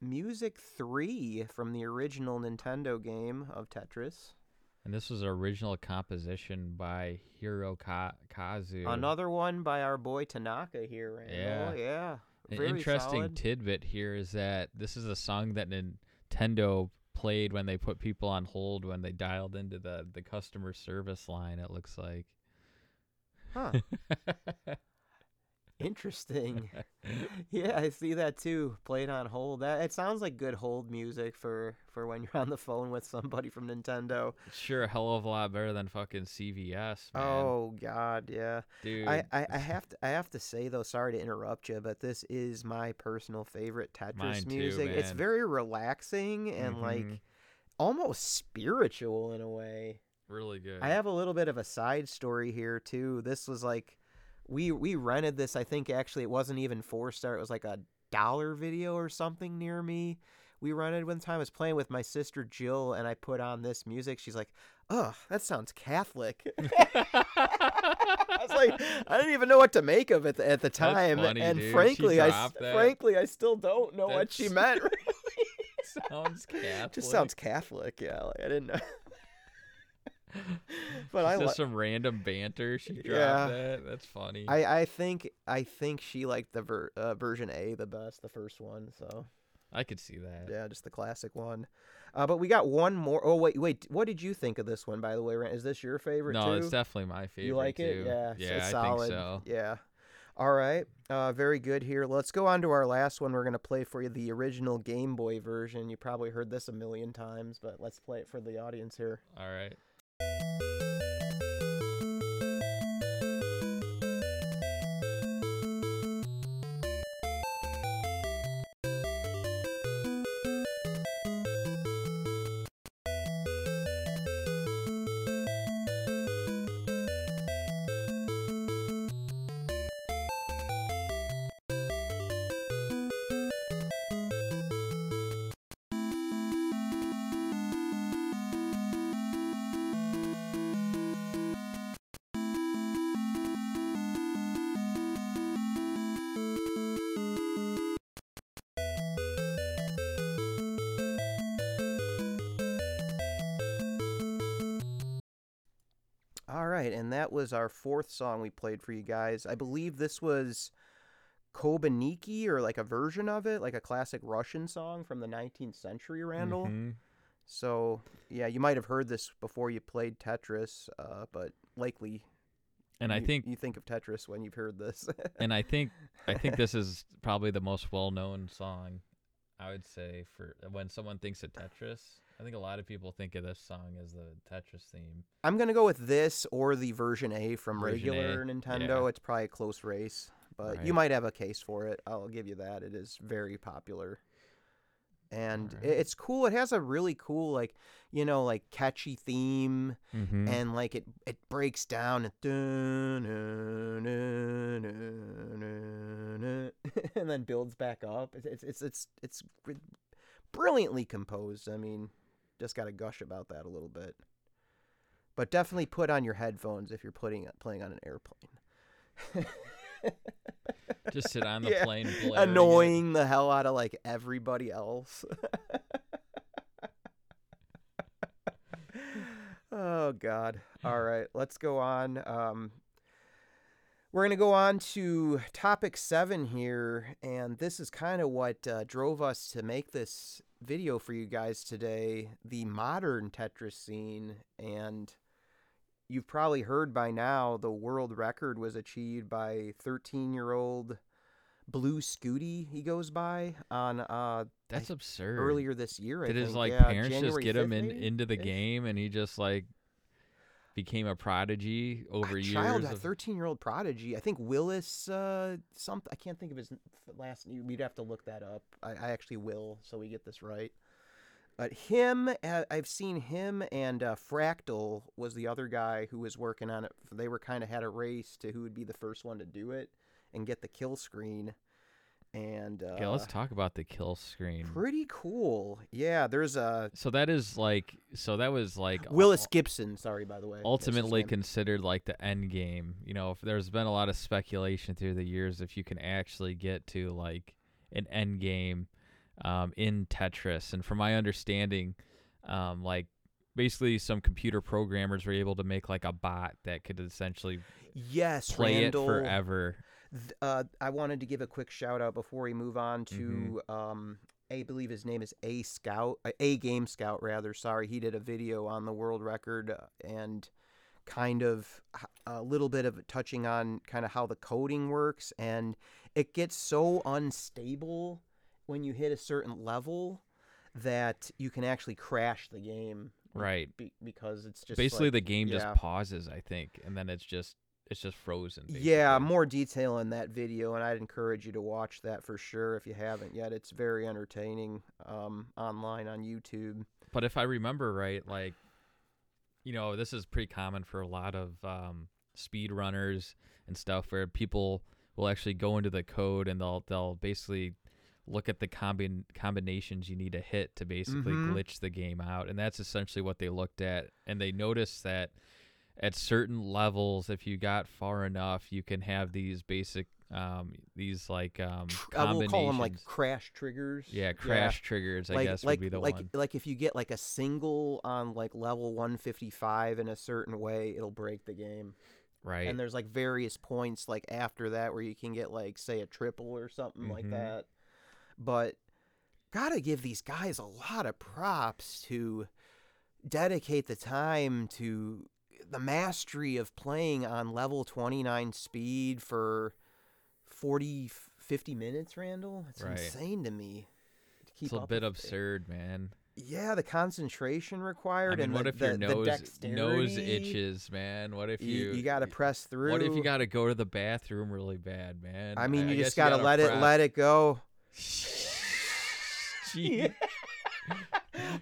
Music 3 from the original Nintendo game of Tetris. And this was an original composition by Hirokazu. Another one by our boy Tanaka here, Randall. Yeah. An Very interesting solid. tidbit here is that this is a song that Nintendo played when they put people on hold when they dialed into the, the customer service line, it looks like. Huh. Interesting. yeah, I see that too. Played on hold. That it sounds like good hold music for for when you're on the phone with somebody from Nintendo. sure a hell of a lot better than fucking CVS, man. Oh God, yeah. dude. I, I, I have to I have to say though, sorry to interrupt you, but this is my personal favorite Tetris Mine too, music. It's very relaxing and like Mhm. almost spiritual in a way. really good. I have a little bit of a side story here too. This was like we we rented this. I think actually it wasn't even four star. It was like a dollar video or something near me. We rented one time. I was playing with my sister Jill, and I put on this music. She's like, "Ugh, that sounds Catholic." I was like, I didn't even know what to make of it at the time, funny, and dude. Frankly, I that. frankly I still don't know what she That's- meant. sounds Catholic. Just sounds Catholic. Yeah, like, I didn't know. but I, just li- some random banter. She dropped Yeah. that. That's funny. I I think I think she liked the ver- uh, version A the best, the first one. So I could see that. yeah, just the classic one. Uh, but we got one more. Oh wait, wait. What did you think of this one, by the way? Rand? Is this your favorite no, too? it's definitely my favorite. you like too. it? Yeah, yeah, it's I solid. think so. Yeah. All right. Uh, very good here. Let's go on to our last one. We're gonna play for you the original Game Boy version. You probably heard this a million times, but let's play it for the audience here. All right. All right, and that was our fourth song we played for you guys. I believe this was Korobeiniki or like a version of it, like a classic Russian song from the 19th century, Randall. Mhm. So, yeah, you might have heard this before you played Tetris, uh, but likely And I you- think you think of Tetris when you've heard this. and I think I think this is probably the most well-known song. I would say for when someone thinks of Tetris, I think a lot of people think of this song as the Tetris theme. I'm gonna go with this or the version A from Version A, regular Nintendo. yeah. It's probably a close race, but Right. you might have a case for it. I'll give you that. It is very popular, and Alright. it's cool. It has a really cool, like you know, like catchy theme, Mm-hmm. and like it it breaks down and and then builds back up. It's it's it's it's, it's brilliantly composed. I mean, just got to gush about that a little bit. But definitely put on your headphones if you're putting playing on an airplane. Just sit on the Yeah, plane, blaring it. Annoying the hell out of like everybody else. oh God! All right, let's go on. Um, we're gonna go on to topic seven here, and this is kind of what uh, drove us to make this video for you guys today: the modern Tetris scene. And you've probably heard by now the world record was achieved by 13-year-old Blue Scuti. He goes by on uh, That's absurd. earlier this year. I Did his like Yeah, parents just January get him in maybe? into the game and he just like became a prodigy over a years? child, a 13 year old prodigy. I think Willis, uh, something. I can't think of his last name. We'd have to look that up. I, I actually will, so we get this right. But him, uh, I've seen him and uh, Fractal was the other guy who was working on it. They were kind of had a race to who would be the first one to do it and get the kill screen. And uh, Okay, let's talk about the kill screen. pretty cool. Yeah, there's a So that is like so that was like Willis ul- Gibson. Sorry, by the way. ultimately considered like the end game. You know, if there's been a lot of speculation through the years if you can actually get to like an end game um, in Tetris, and from my understanding, um, like basically some computer programmers were able to make like a bot that could essentially yes, play Randall, it forever. Uh, I wanted to give a quick shout out before we move on to Mm-hmm. um, I believe his name is A Scout, uh, aGameScout rather. Sorry, he did a video on the world record uh, and kind of a little bit of touching on kind of how the coding works, and it gets so unstable when you hit a certain level that you can actually crash the game. Right. Be- because it's just basically like- the game yeah. just pauses, I think, and then it's just it's just frozen. Yeah, more detail in that video, and I'd encourage you to watch that for sure if you haven't yet. It's very entertaining um, online on YouTube. But if I remember right, like, you know, this is pretty common for a lot of um, speed runners and stuff, where people will actually go into the code and they'll they'll basically look at the combin combinations you need to hit to basically Mhm. glitch the game out, and that's essentially what they looked at, and they noticed that at certain levels, if you got far enough, you can have these basic um, these like um, I will call them like crash triggers. yeah crash triggers. I like, guess like, would be the like, one. like if you get like a single on like level 155 in a certain way, it'll break the game. Right. And there's like various points like after that where you can get like say a triple or something like Mhm. that. But gotta give these guys a lot of props to dedicate the time to the mastery of playing on level 29 speed for 40 50 minutes randall it's Right. insane to me to it's a bit with it. absurd, man. yeah the concentration required I mean, and what the, if your the, the nose nose itches, man? What if you, you you gotta press through What if you got to go to the bathroom really bad, man? i mean you guess just gotta, let it let it go Gee.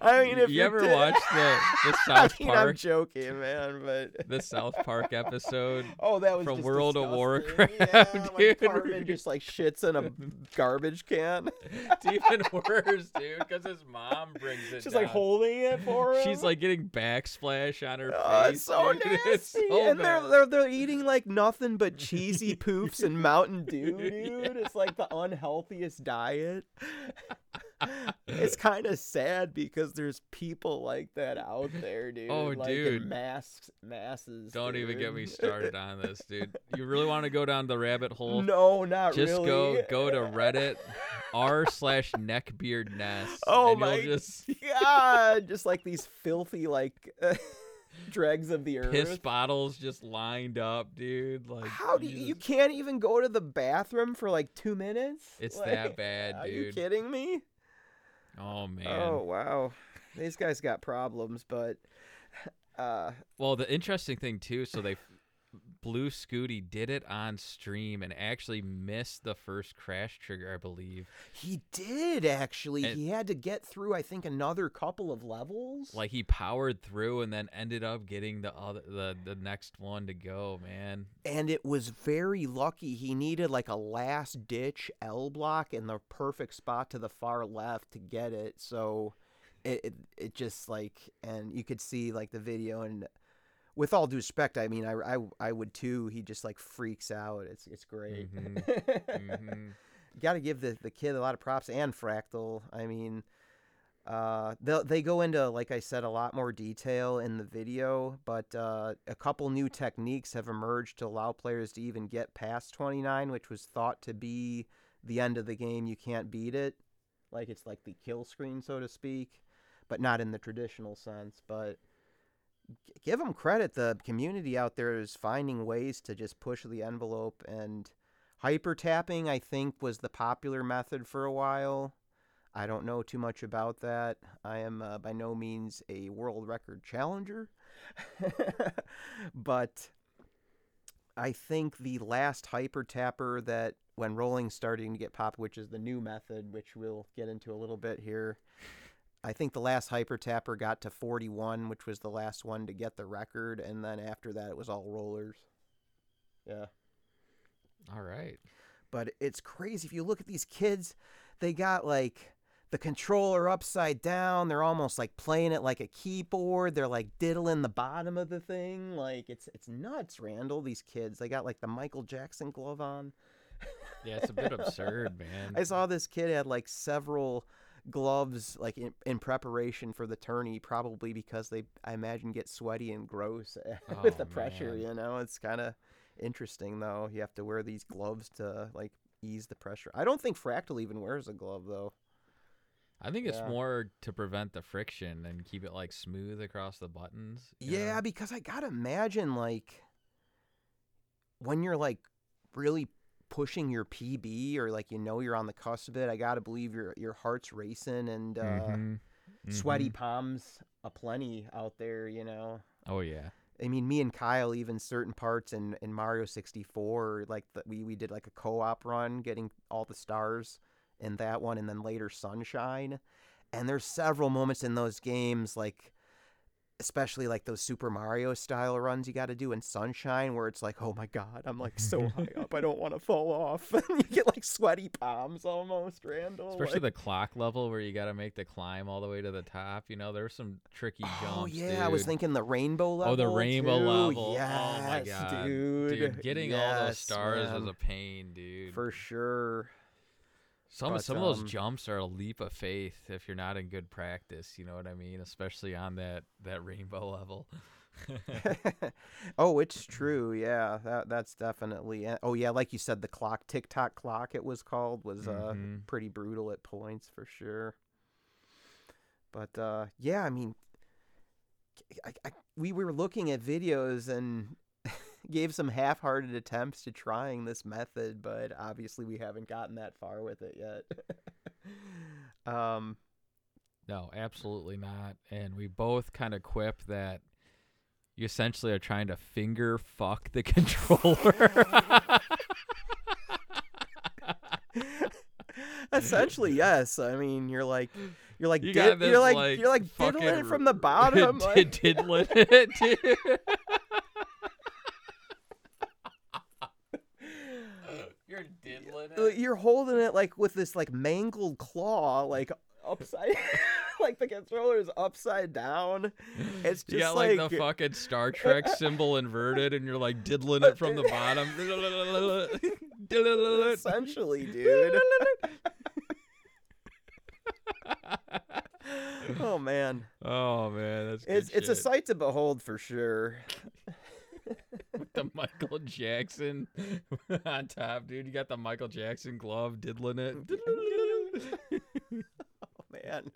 I mean, if you you're ever di- watch the the I South mean, I'm Park joking, man, but the South Park episode? oh, that was from World of. Warcraft, Yeah, dude. Cartman just like shits in a garbage can. It's even worse, dude, because his mom brings it. She's like holding it for him. She's like getting backsplash on her Oh, face. it's so dude. nasty, It's so and they're, they're they're eating like nothing but cheesy poofs and Mountain Dew, dude. It's like the unhealthiest diet. It's kind of sad because there's people like that out there, dude. Oh, like dude. masks, masses. Don't even get me started on this, dude. You really want to go down the rabbit hole? No, not really. just really. go go to Reddit r slash neckbeard nest. Oh my Just, God, just like these filthy like dregs of the earth. piss bottles just lined up, dude. Like How do you, you can't even go to the bathroom for like two minutes? It's Like, that bad, Are you kidding me? Oh man. Oh wow, these guys got problems, but uh, Well, the interesting thing too, so they Blue Scuti did it on stream and actually missed the first crash trigger, I believe. he did actually. And- he had to get through, I think, another couple of levels. Like he powered through and then ended up getting the other the, the next one to go, man. and it was very lucky. He needed like a last ditch L block in the perfect spot to the far left to get it. So it, it it just like and you could see like the video and with all due respect, I mean I, I, I would too. He just like freaks out. It's it's great. Mhm. Got to give the the kid a lot of props and Fractal. I mean, uh, they they go into like I said a lot more detail in the video, but uh, a couple new techniques have emerged to allow players to even get past 29, which was thought to be the end of the game. You can't beat it, like it's like the kill screen, so to speak, but not in the traditional sense. But give them credit. The community out there is finding ways to just push the envelope and hyper tapping. I think was the popular method for a while. I don't know too much about that. I am uh, by no means a world record challenger, but I think the last hyper tapper that when rolling starting to get pop, which is the new method, which we'll get into a little bit here. I think the last hyper tapper got to 41, which was the last one to get the record, and then after that it was all rollers. Yeah. All right. But it's crazy if you look at these kids, they got like the controller upside down. They're almost like playing it like a keyboard. They're like diddling the bottom of the thing. Like it's it's nuts, Randall. These kids, they got like the Michael Jackson glove on. Yeah, it's a bit absurd, man. I saw this kid had like several gloves like in, in preparation for the tourney probably because they I imagine get sweaty and gross with Oh, the pressure, man. you know. It's kind of interesting though. You have to wear these gloves to like ease the pressure. I don't think Fractal even wears a glove though. I think it's Yeah. more to prevent the friction and keep it like smooth across the buttons. Yeah, know? because I got to imagine like when you're like really pushing your PB or like you know you're on the cusp of it, I got to believe your your heart's racing and uh Mhm. sweaty Mhm. palms aplenty out there, you know. Oh yeah. I mean, me and Kyle, even certain parts in, in Mario 64, like the, we, we did like a co op run, getting all the stars in that one, and then later Sunshine. And there's several moments in those games, like especially like those Super Mario style runs you got to do in Sunshine, where it's like, oh my god, I'm like so high up, I don't want to fall off. you get like sweaty palms almost, Randall. Especially like- the clock level where you got to make the climb all the way to the top. You know, there's some tricky oh, jumps. Oh yeah, I was thinking the rainbow level. Oh, the rainbow too. level. Oh yes, oh my god, dude. dude Getting all those stars man. is a pain, dude. for sure. Some but, some of those um, jumps are a leap of faith if you're not in good practice. You know what I mean? Especially on that that rainbow level. oh, it's true. Yeah, that that's definitely. Oh yeah, like you said, the clock, tick tock clock, it was called, was uh Mhm. pretty brutal at points for sure. But uh, yeah, I mean, I, I, we were looking at videos and gave some half-hearted attempts to trying this method, but obviously we haven't gotten that far with it yet. um, No, absolutely not. And we both kind of quip that you essentially are trying to finger fuck the controller. Essentially, yes. I mean, you're like, you're like, You did- got this, you're like, like, you're like diddling it from the bottom. Did- like- diddling it, dude. You're uh, you're holding it like with this like mangled claw, like upside, like the controller is upside down. It's just like, like- the fucking Star Trek symbol inverted, and you're like diddling it from the bottom. Essentially, dude. oh man, oh man, that's it's it's a sight to behold for sure. the Michael Jackson on top, dude. You got the Michael Jackson glove diddling it. Oh man. man.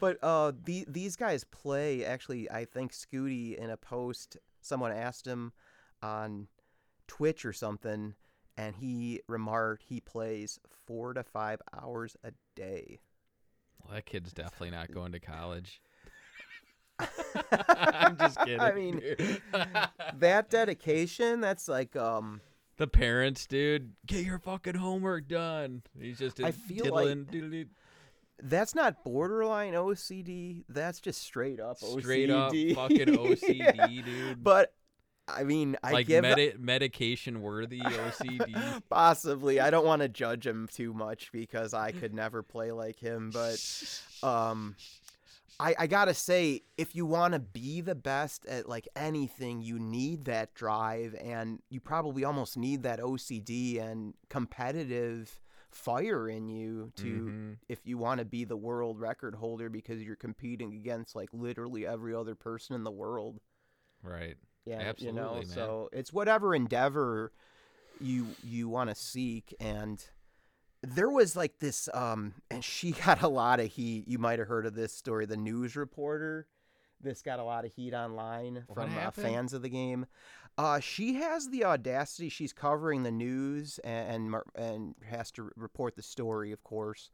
But uh, the, these guys play. Actually, I think Scuti in a post, someone asked him on Twitch or something, and he remarked he plays four to five hours a day. Well, that kid's definitely not going to college. I'm just kidding. I mean, that dedication, that's like um the parents, dude, get your fucking homework done. He's just I feel like- doodly- that's not borderline OCD. That's just straight up straight OCD. up fucking OCD, Yeah. dude. But I mean, I like give medi- medication worthy OCD. possibly. I don't want to judge him too much because I could never play like him. But um, I I gotta say, if you want to be the best at like anything, you need that drive, and you probably almost need that OCD and competitive fire in you to Mhm. if you want to be the world record holder because you're competing against like literally every other person in the world. right. Yeah, you know, Absolutely, man. so it's whatever endeavor you you want to seek and there was like this um and she got a lot of heat. You might have heard of this story, the news reporter. This got a lot of heat online What from uh, fans of the game. Uh, she has the audacity. She's covering the news and and, and has to report the story, of course.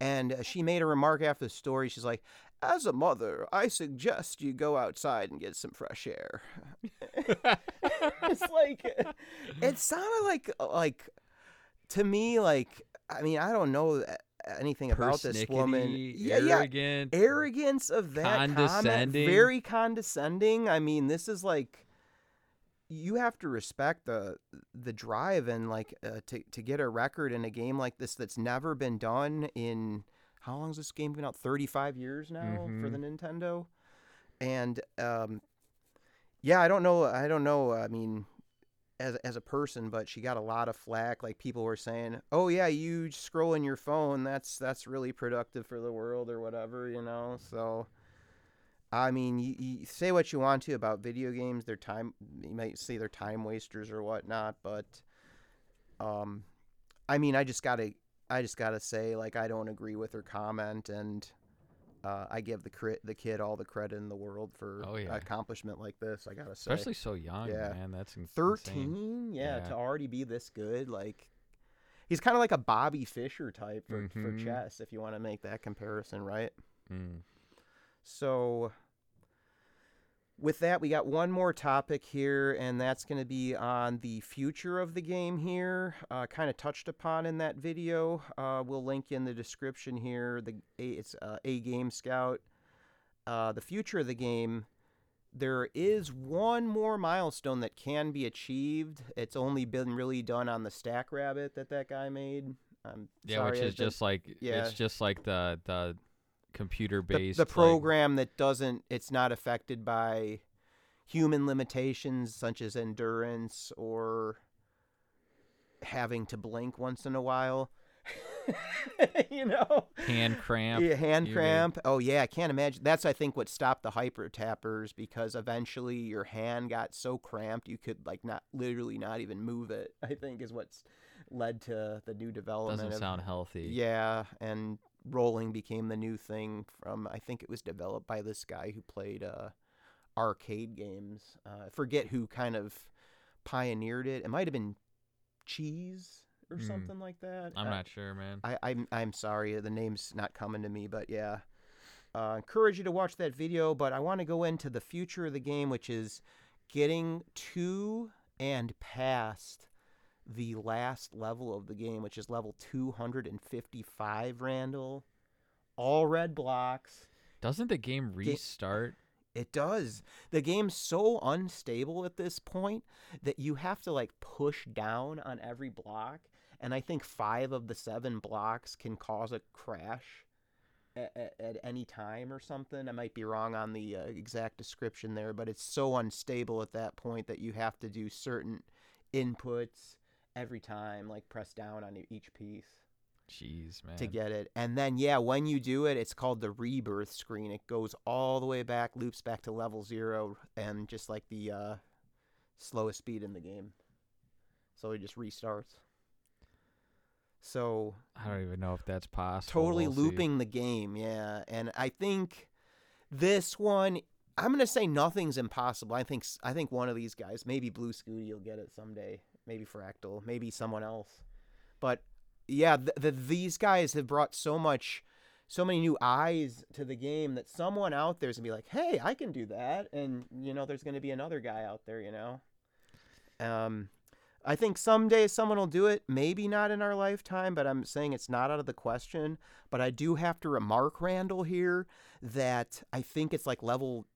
And uh, she made a remark after the story. She's like, "As a mother, I suggest you go outside and get some fresh air." it's like it sounded like like to me like I mean I don't know anything about this woman. Yeah, yeah, arrogance of that comment, Condescending. very condescending. I mean, this is like you have to respect the the drive and like uh, to to get a record in a game like this that's never been done in how long has this game been out? Thirty five years now for the Nintendo, and um, yeah, I don't know. I don't know. I mean. As, as a person, but she got a lot of flack. Like people were saying, "Oh yeah, you scrolling your phone. That's that's really productive for the world or whatever," you know. So, I mean, you, you say what you want to about video games. They're time. You might say they're time wasters or whatnot, but, um, I mean, I just gotta, I just gotta say, like, I don't agree with her comment, and uh, I give the crit, the kid all the credit in the world for Oh, yeah. accomplishment like this. I gotta say, Especially so young, Yeah. man. That's ins- thirteen, yeah, Yeah. to already be this good, like. He's kind of like a Bobby Fischer type for, for Mhm. chess, if you want to make that comparison, right? Mm. So, with that, we got one more topic here, and that's going to be on the future of the game here. Uh, kind of touched upon in that video. Uh, we'll link in the description here. The it's uh, aGameScout. Uh, the future of the game. There is one more milestone that can be achieved. It's only been really done on the StackRabbit that that guy made. I'm Yeah, sorry, which is been- just like yeah. it's just like the the computer the, based the program that doesn't it's not affected by human limitations such as endurance or having to blink once in a while you know hand cramp. yeah, hand cramp oh yeah i can't imagine that's i think what stopped the hyper tappers because eventually your hand got so cramped you could like not literally not even move it i think is what's led to the new development Doesn't of- sound healthy. yeah, and rolling became the new thing from I think it was developed by this guy who played uh, arcade games. Uh, I forget who kind of pioneered it. It might have been Cheese or Hmm. something like that. I'm Uh, not sure, man. I, I'm I'm sorry, the name's not coming to me, but yeah. Uh, encourage you to watch that video, but I want to go into the future of the game, which is getting to and past the last level of the game, which is level 255, Randall. All red blocks. Doesn't the game restart? It does. The game's so unstable at this point that you have to like push down on every block, and I think five of the seven blocks can cause a crash at, at, at any time or something. I might be wrong on the uh, exact description there, but it's so unstable at that point that you have to do certain inputs every time, like press down on each piece Jeez, man. to get it. And then yeah, when you do it, it's called the rebirth screen. It goes all the way back, loops back to level 0 and just like the uh slowest speed in the game. So it just restarts. So I don't even know if that's possible. totally We'll see. looping the game, yeah. And I think this one, I'm gonna say nothing's impossible. I think I think one of these guys, maybe Blue Scuti, will get it someday. Maybe Fractal, maybe someone else. But yeah, th- the, these guys have brought so much, so many new eyes to the game that someone out there's gonna be like, hey, I can do that, and you know, there's gonna be another guy out there, you know. Um, I think someday someone will do it. Maybe not in our lifetime, but I'm saying it's not out of the question. But I do have to remark, Randall, here that I think it's like level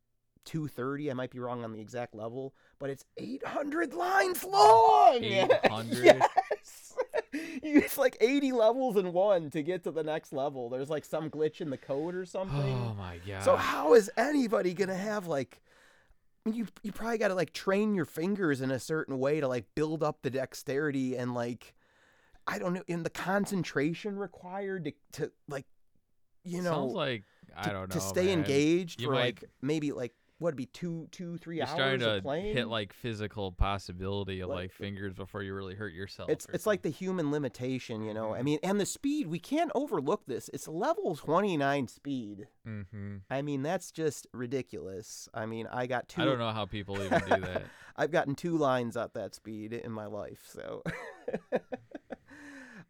230. I might be wrong on the exact level, but it's 800 lines long. 800? yes. it's like 80 levels in one to get to the next level. There's like some glitch in the code or something. Oh my god. So how is anybody gonna have like? You you probably got to like train your fingers in a certain way to like build up the dexterity and like, I don't know, in the concentration required to to like, you know, sounds like I to, don't know to stay man. engaged You for might- like maybe like what would be two two three You're hours starting of to playing. hit like physical possibility of Like- like fingers before you really hurt yourself. it's or it's like the human limitation, you know. I Mhm. mean, and the speed we can't overlook this. It's level twenty nine speed. Mm-hmm. I mean, that's just ridiculous. I mean, I got two. I don't know how people even do that. I've gotten two lines at that speed in my life, so.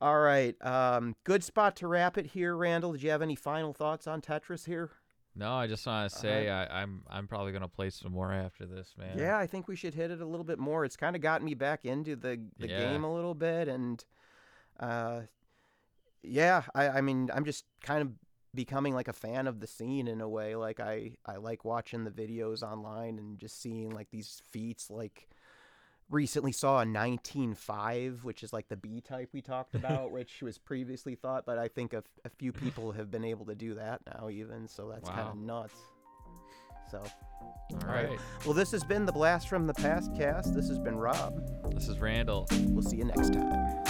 All right, um, good spot to wrap it here, Randall. Did you have any final thoughts on Tetris here? No, I just want to say I, I'm I'm probably gonna play some more after this, man. Yeah, I think we should hit it a little bit more. It's kind of gotten me back into the the Yeah. game a little bit, and uh, yeah, I I mean I'm just kind of becoming like a fan of the scene in a way. Like I I like watching the videos online and just seeing like these feats. Like recently saw a 19.5, which is like the B type we talked about, which was previously thought, but I think a, a few people have been able to do that now even. So that's kind of nuts. So. All right. right. Well, this has been the Blast from the Past cast. This has been Rob. This is Randall. We'll see you next time.